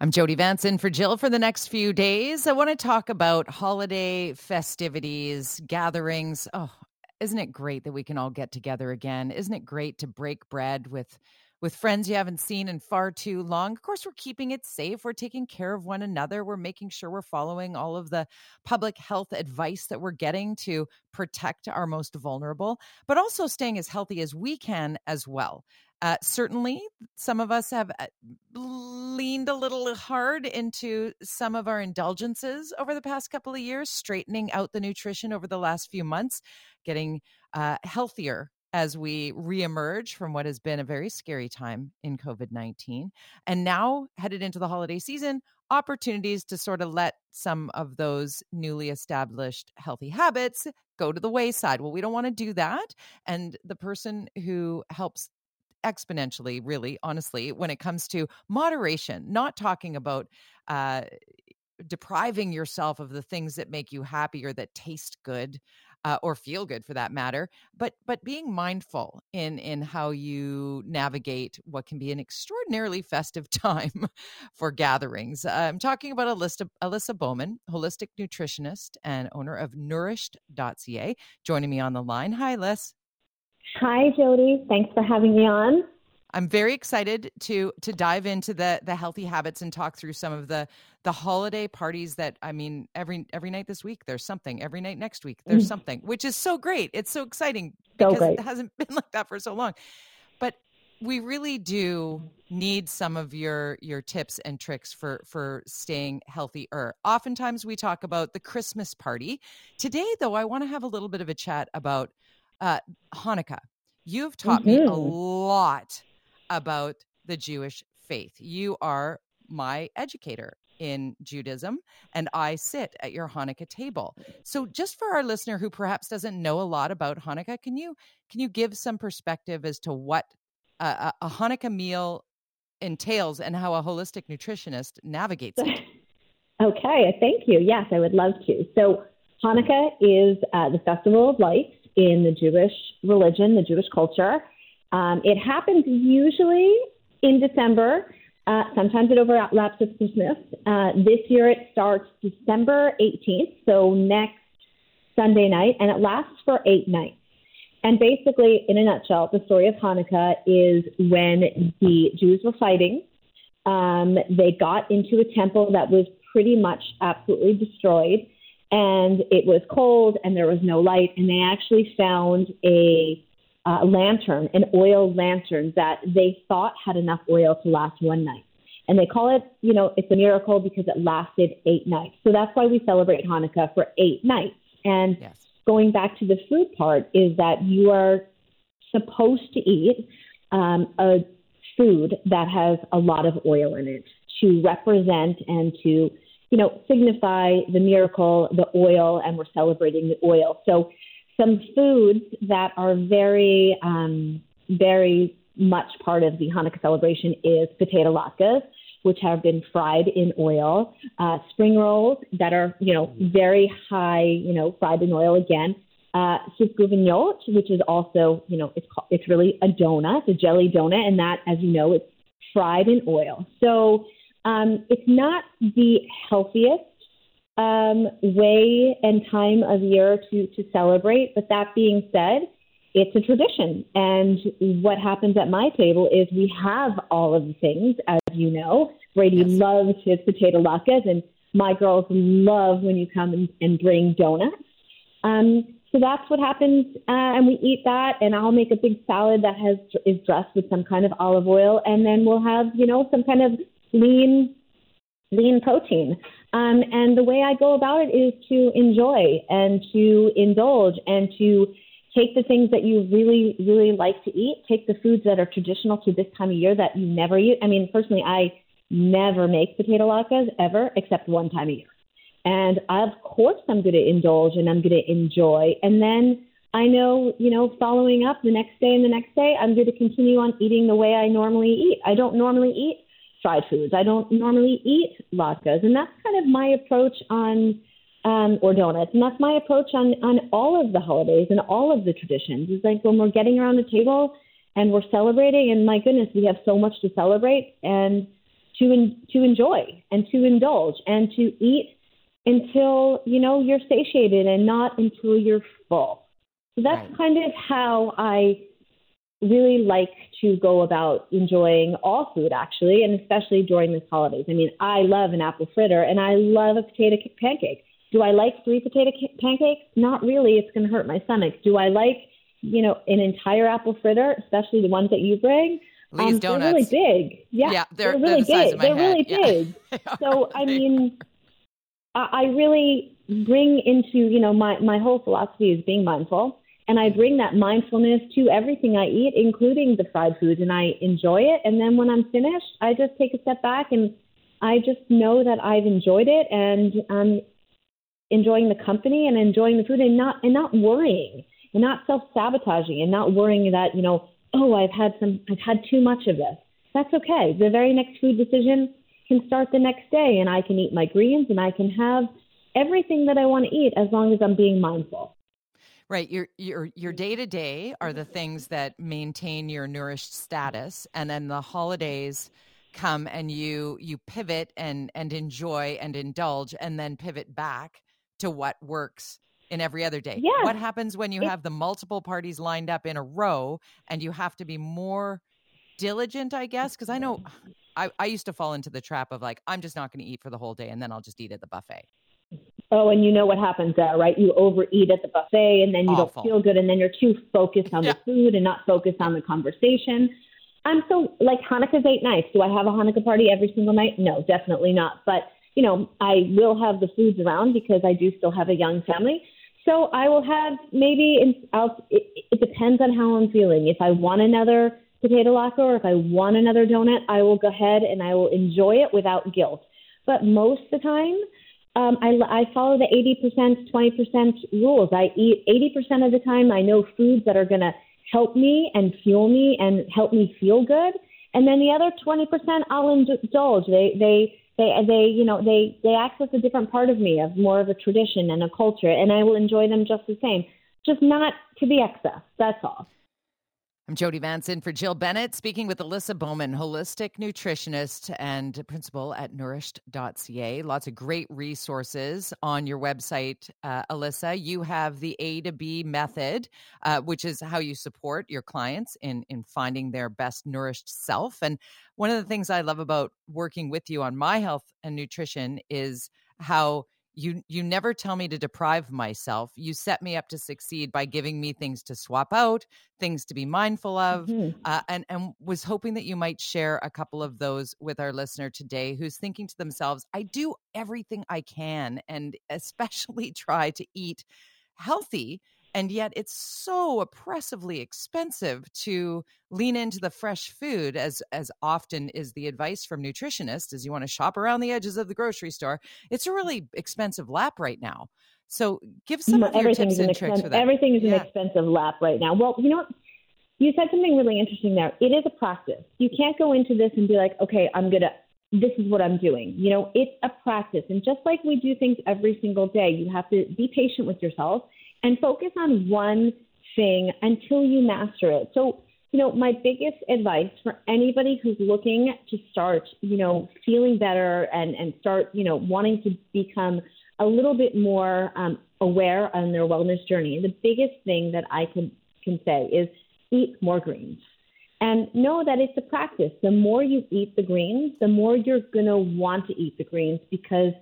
I'm Jody Vance in for Jill for the next few days. I want to talk about holiday festivities, gatherings. Oh, isn't it great that we can all get together again? Isn't it great to break bread with with friends you haven't seen in far too long. Of course, we're keeping it safe. We're taking care of one another. We're making sure we're following all of the public health advice that we're getting to protect our most vulnerable, but also staying as healthy as we can as well. Uh, certainly, some of us have uh, leaned a little hard into some of our indulgences over the past couple of years, straightening out the nutrition over the last few months, getting uh, healthier as we reemerge from what has been a very scary time in COVID 19. And now, headed into the holiday season, opportunities to sort of let some of those newly established healthy habits go to the wayside. Well, we don't want to do that. And the person who helps exponentially, really, honestly, when it comes to moderation, not talking about uh, depriving yourself of the things that make you happy or that taste good. Uh, or feel good for that matter but but being mindful in in how you navigate what can be an extraordinarily festive time for gatherings uh, i'm talking about alyssa, alyssa Bauman holistic nutritionist and owner of nourished.ca joining me on the line hi liz Hi, Jody. Thanks for having me on. I'm very excited to to dive into the the healthy habits and talk through some of the the holiday parties that I mean every every night this week there's something every night next week there's mm something which is so great it's so exciting so because great. it hasn't been like that for so long but we really do need some of your your tips and tricks for for staying healthier oftentimes we talk about the Christmas party today though I want to have a little bit of a chat about uh, Hanukkah, you've taught mm-hmm. me a mm-hmm. lot about the Jewish faith. You are my educator in Judaism, and I sit at your Hanukkah table. So, just for our listener who perhaps doesn't know a lot about Hanukkah, can you can you give some perspective as to what a, a Hanukkah meal entails and how a holistic nutritionist navigates it? Okay, thank you. Yes, I would love to. So, Hanukkah is uh, the festival of lights in the Jewish religion, the Jewish culture. Um, it happens usually in December. Uh, sometimes it overlaps with Christmas. Uh, this year it starts December 18th, so next Sunday night, and it lasts for eight nights. And basically, in a nutshell, the story of Hanukkah is when the Jews were fighting. Um, they got into a temple that was pretty much absolutely destroyed and it was cold and there was no light and they actually found a uh, lantern an oil lantern that they thought had enough oil to last one night. And they call it you know it's a miracle because it lasted eight nights. So that's why we celebrate hanukkah for eight nights. And yes. going back to the food part is that you are supposed to eat um, a food that has a lot of oil in it to represent and to you know, signify the miracle, the oil, and we're celebrating the oil. So, some foods that are very, um, very much part of the Hanukkah celebration is potato latkes, which have been fried in oil, uh, spring rolls that are, you know, very high, you know, fried in oil again. Uh, sufganiyot, which is also, you know, it's called, it's really a donut, a jelly donut, and that, as you know, it's fried in oil. So um, it's not the healthiest um, way and time of year to, to celebrate, but that being said, it's a tradition. And what happens at my table is we have all of the things, as you know. Brady yes. loves his potato latkes, and my girls love when you come and, and bring donuts. Um, so that's what happens, uh, and we eat that, and I'll make a big salad that has is dressed with some kind of olive oil, and then we'll have you know some kind of lean lean protein. Um, and the way I go about it is to enjoy and to indulge and to take the things that you really, really like to eat, take the foods that are traditional to this time of year that you never eat. I mean, personally, I never make potato latkes ever, except one time a year. And of course, I'm going to indulge and I'm going to enjoy. And then I know, you know, following up the next day and the next day, I'm going to continue on eating the way I normally eat. I don't normally eat fried foods. I don't normally eat latkes, and that's kind of my approach on um, or donuts, and that's my approach on on all of the holidays and all of the traditions. Is like when we're getting around the table and we're celebrating, and my goodness, we have so much to celebrate, and to in, to enjoy and to indulge and to eat until you know you're satiated and not until you're full. So that's right. kind of how I really like to go about enjoying all food actually and especially during the holidays. I mean, I love an apple fritter and I love a potato pancake. Do I like three potato pancakes? Not really. It's going to hurt my stomach. Do I like, you know, an entire apple fritter, especially the ones that you bring? Lee's um, donuts. They're really big. Yeah, yeah they're, they're really they're the big. They're head. really yeah. big. so I mean, I really bring into you know my my whole philosophy is being mindful, and I bring that mindfulness to everything I eat, including the fried foods, and I enjoy it. And then when I'm finished, I just take a step back and I just know that I've enjoyed it and I'm enjoying the company and enjoying the food and not and not worrying and not self sabotaging and not worrying that you know oh, I've had some, I've had too much of this. That's okay. The very next food decision can start the next day, and I can eat my greens and I can have everything that I want to eat as long as I'm being mindful. Right. Your your your day to day are the mm-hmm. things that maintain your nourished status, and then the holidays come and you you pivot and and enjoy and indulge, and then pivot back to what works in every other day. Yeah. What happens when you have the multiple parties lined up in a row and you have to be more diligent, I guess? Because I know mm-hmm. I, I used to fall into the trap of like, I'm just not going to eat for the whole day and then I'll just eat at the buffet. Oh, and you know what happens there, right? You overeat at the buffet and then you Awful. don't feel good and then you're too focused on yeah. the food and not focused on the conversation. I'm so like Hanukkah's eight nights. Do I have a Hanukkah party every single night? No, definitely not. But you know, I will have the foods around because I do still have a young family. So I will have maybe I'll, it, it depends on how I'm feeling. If I want another potato latke or if I want another donut, I will go ahead and I will enjoy it without guilt. But most of the time, um, I, I follow the 80%, 20% rules. I eat 80% of the time. I know foods that are going to help me and fuel me and help me feel good. And then the other 20%, I'll indulge. They, they, they they you know they they access a different part of me of more of a tradition and a culture and i will enjoy them just the same just not to the excess that's all I'm Jody Vance in for Jill Bennett, speaking with Alyssa Bauman, holistic nutritionist and principal at nourished.ca. Lots of great resources on your website, uh, Alyssa. You have the A to B method, uh, which is how you support your clients in, in finding their best nourished self. And one of the things I love about working with you on my health and nutrition is how you you never tell me to deprive myself you set me up to succeed by giving me things to swap out things to be mindful of mm-hmm. uh, and and was hoping that you might share a couple of those with our listener today who's thinking to themselves i do everything i can and especially try to eat healthy and yet it's so oppressively expensive to lean into the fresh food as as often is the advice from nutritionists as you want to shop around the edges of the grocery store it's a really expensive lap right now so give some of your tips and tricks for that everything is yeah. an expensive lap right now well you know what? you said something really interesting there it is a practice you can't go into this and be like okay i'm gonna this is what I'm doing. You know, it's a practice. And just like we do things every single day, you have to be patient with yourself and focus on one thing until you master it. So, you know, my biggest advice for anybody who's looking to start, you know, feeling better and, and start, you know, wanting to become a little bit more um, aware on their wellness journey, the biggest thing that I can, can say is eat more greens. And know that it's a practice. The more you eat the greens, the more you're going to want to eat the greens because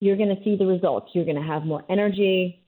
you're going to see the results. You're going to have more energy,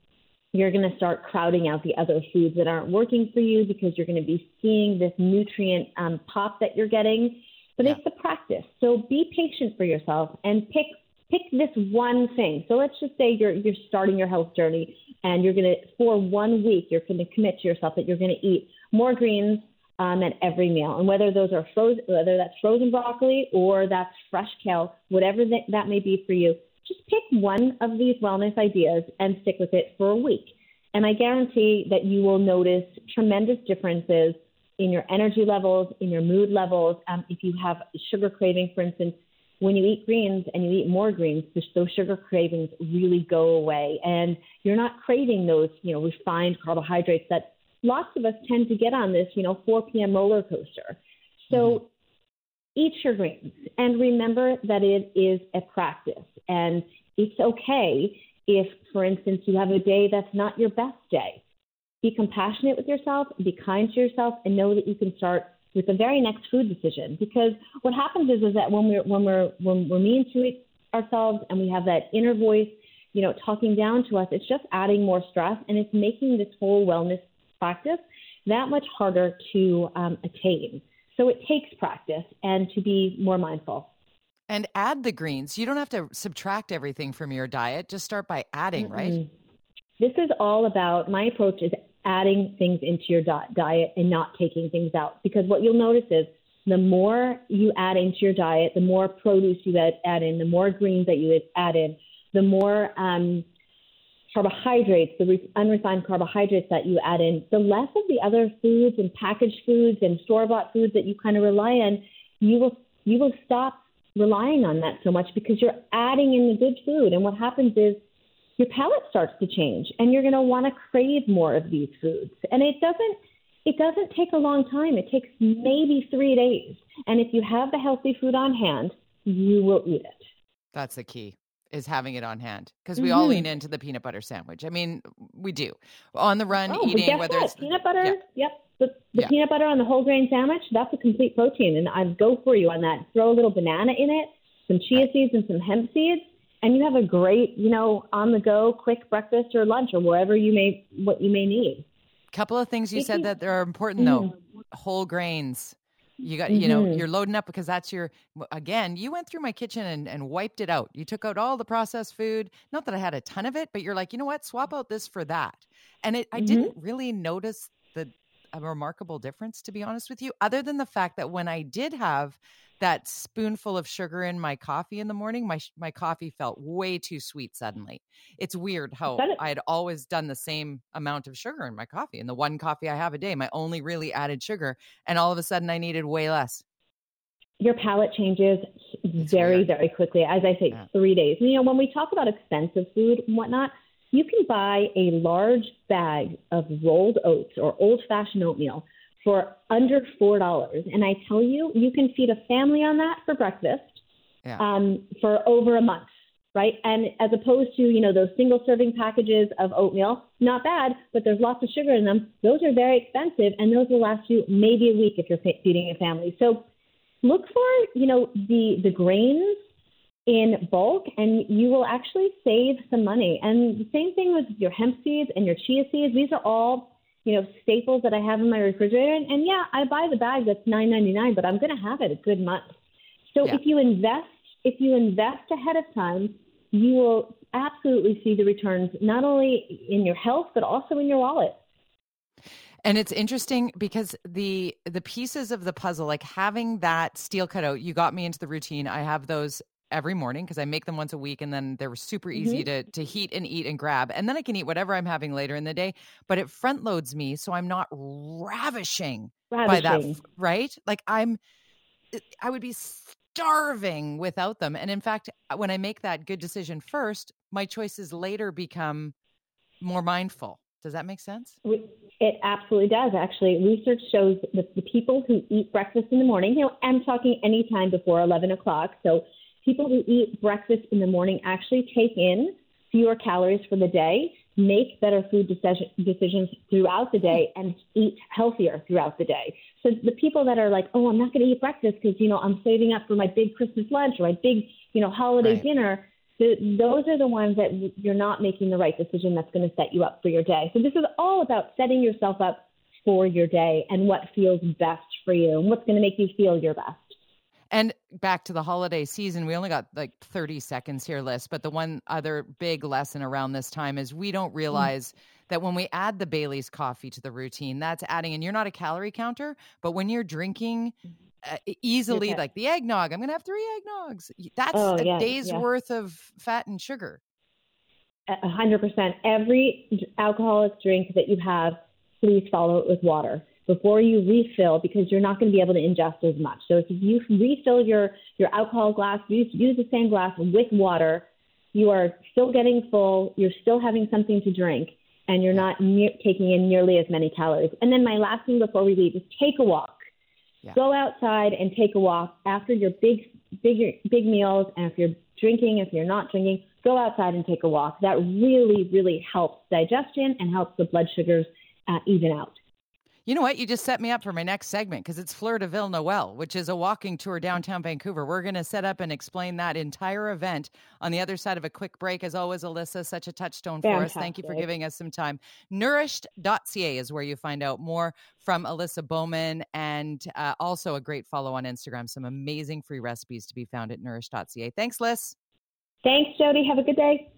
you're going to start crowding out the other foods that aren't working for you because you're going to be seeing this nutrient um, pop that you're getting. But yeah. it's a practice. So be patient for yourself and pick pick this one thing. So let's just say you're you're starting your health journey and you're going to for one week you're going to commit to yourself that you're going to eat more greens um, at every meal. And whether those are frozen, whether that's frozen broccoli or that's fresh kale, whatever that, that may be for you, just pick one of these wellness ideas and stick with it for a week. And I guarantee that you will notice tremendous differences in your energy levels, in your mood levels. Um, if you have sugar craving, for instance, when you eat greens and you eat more greens, those sugar cravings really go away, and you're not craving those, you know, refined carbohydrates that lots of us tend to get on this, you know, 4 p.m. roller coaster. So eat your greens and remember that it is a practice. And it's okay if, for instance, you have a day that's not your best day. Be compassionate with yourself, be kind to yourself, and know that you can start with the very next food decision. Because what happens is, is that when we're when we're when we're mean to ourselves and we have that inner voice, you know, talking down to us, it's just adding more stress and it's making this whole wellness practice that much harder to um, attain. So it takes practice and to be more mindful. And add the greens. You don't have to subtract everything from your diet. Just start by adding, mm-hmm. right? This is all about my approach is adding things into your diet and not taking things out. Because what you'll notice is the more you add into your diet, the more produce you add, in, the more greens that you add in, the more um, carbohydrates, the unrefined carbohydrates that you add in, the less of the other foods and packaged foods and store bought foods that you kind of rely on, you will you will stop relying on that so much because you're adding in the good food. And what happens is your palate starts to change and you're going to want to crave more of these foods. And it doesn't it doesn't take a long time. It takes maybe 3 days. And if you have the healthy food on hand, you will eat it. That's the key is having it on hand because we mm-hmm. all lean into the peanut butter sandwich. I mean, we do on the run oh, eating whether what? it's peanut butter. Yeah. Yep, the, the yeah. peanut butter on the whole grain sandwich. That's a complete protein, and I'd go for you on that. Throw a little banana in it, some chia seeds, and some hemp seeds, and you have a great, you know, on the go, quick breakfast or lunch or wherever you may what you may need. Couple of things you said that are important though. Mm-hmm. Whole grains you got, mm-hmm. you know, mm-hmm. you're loading up because that's your, again, you went through my kitchen and, and wiped it out. You took out all the processed food. Not that I had a ton of it, but you're like, you know what? Swap out this for that. And it, mm-hmm. I didn't really notice the, a remarkable difference, to be honest with you, other than the fact that when I did have that spoonful of sugar in my coffee in the morning, my my coffee felt way too sweet suddenly. It's weird how I had always done the same amount of sugar in my coffee. And the one coffee I have a day, my only really added sugar, and all of a sudden I needed way less. Your palate changes very, very quickly. As I say, yeah. three days. You know, when we talk about expensive food and whatnot, you can buy a large bag of rolled oats or old fashioned oatmeal for under four dollars. And I tell you, you can feed a family on that for breakfast yeah. um, for over a month, right? And as opposed to you know those single serving packages of oatmeal, not bad, but there's lots of sugar in them. Those are very expensive, and those will last you maybe a week if you're feeding a family. So look for you know the the grains in bulk and you will actually save some money. And the same thing with your hemp seeds and your chia seeds. These are all you know, staples that I have in my refrigerator. And, and yeah, I buy the bag that's nine ninety nine, but I'm going to have it a good month. So yeah. if you invest, if you invest ahead of time, you will absolutely see the returns not only in your health but also in your wallet. And it's interesting because the the pieces of the puzzle, like having that steel cut oats, you got me into the routine. I have those every morning because I make them once a week and then they're super easy mm-hmm. to to heat and eat and grab. And then I can eat whatever I'm having later in the day, but it front loads me so I'm not ravishing, ravishing. by that, right? Like I'm I would be starving without them. And in fact, uh, when I make that good decision first, my choices later become more mindful. Does that make sense? It absolutely does. Actually, research shows that the people who eat breakfast in the morning, you know, I'm talking anytime before 11 o'clock. So people who eat breakfast in the morning actually take in fewer calories for the day, make better food decisions throughout the day, and eat healthier throughout the day. So the people that are like, oh, I'm not going to eat breakfast because you know I'm saving up for my big Christmas lunch or my big you know holiday right. dinner. The, those are the ones that you're not making the right decision that's going to set you up for your day. So this is all about setting yourself up for your day and what feels best for you and what's going to make you feel your best. And back to the holiday season, we only got like 30 seconds here, Liz. But the one other big lesson around this time is we don't mm. realize mm. that when we add the Bailey's coffee to the routine, that's adding, and you're not a calorie counter, but when you're drinking uh, easily, okay. like the eggnog, I'm going to have three eggnogs. That's oh, a yeah, day's yeah. worth of fat and sugar. A hundred percent. Every alcoholic drink that you have, please follow it with water before you refill because you're not going to be able to ingest as much. So if you refill your, your alcohol glass, use, use the same glass with water, you are still getting full, you're still having something to drink, and you're not ne- taking in nearly as many calories. And then my last thing before we leave is take a walk. Yeah. Go outside and take a walk after your big, big, big meals, and if you're drinking, if you're not drinking, go outside and take a walk. That really, really helps digestion and helps the blood sugars uh, even out. You know what? You just set me up for my next segment because it's Fleurs de Villes Noel, which is a walking tour downtown Vancouver. We're going to set up and explain that entire event on the other side of a quick break. As always, Alyssa, such a touchstone Fantastic. for us. Thank you for giving us some time. Nourished.ca is where you find out more from Alyssa Bauman and uh, also a great follow on Instagram. Some amazing free recipes to be found at nourished.ca. Thanks, Liz. Thanks, Jody. Have a good day.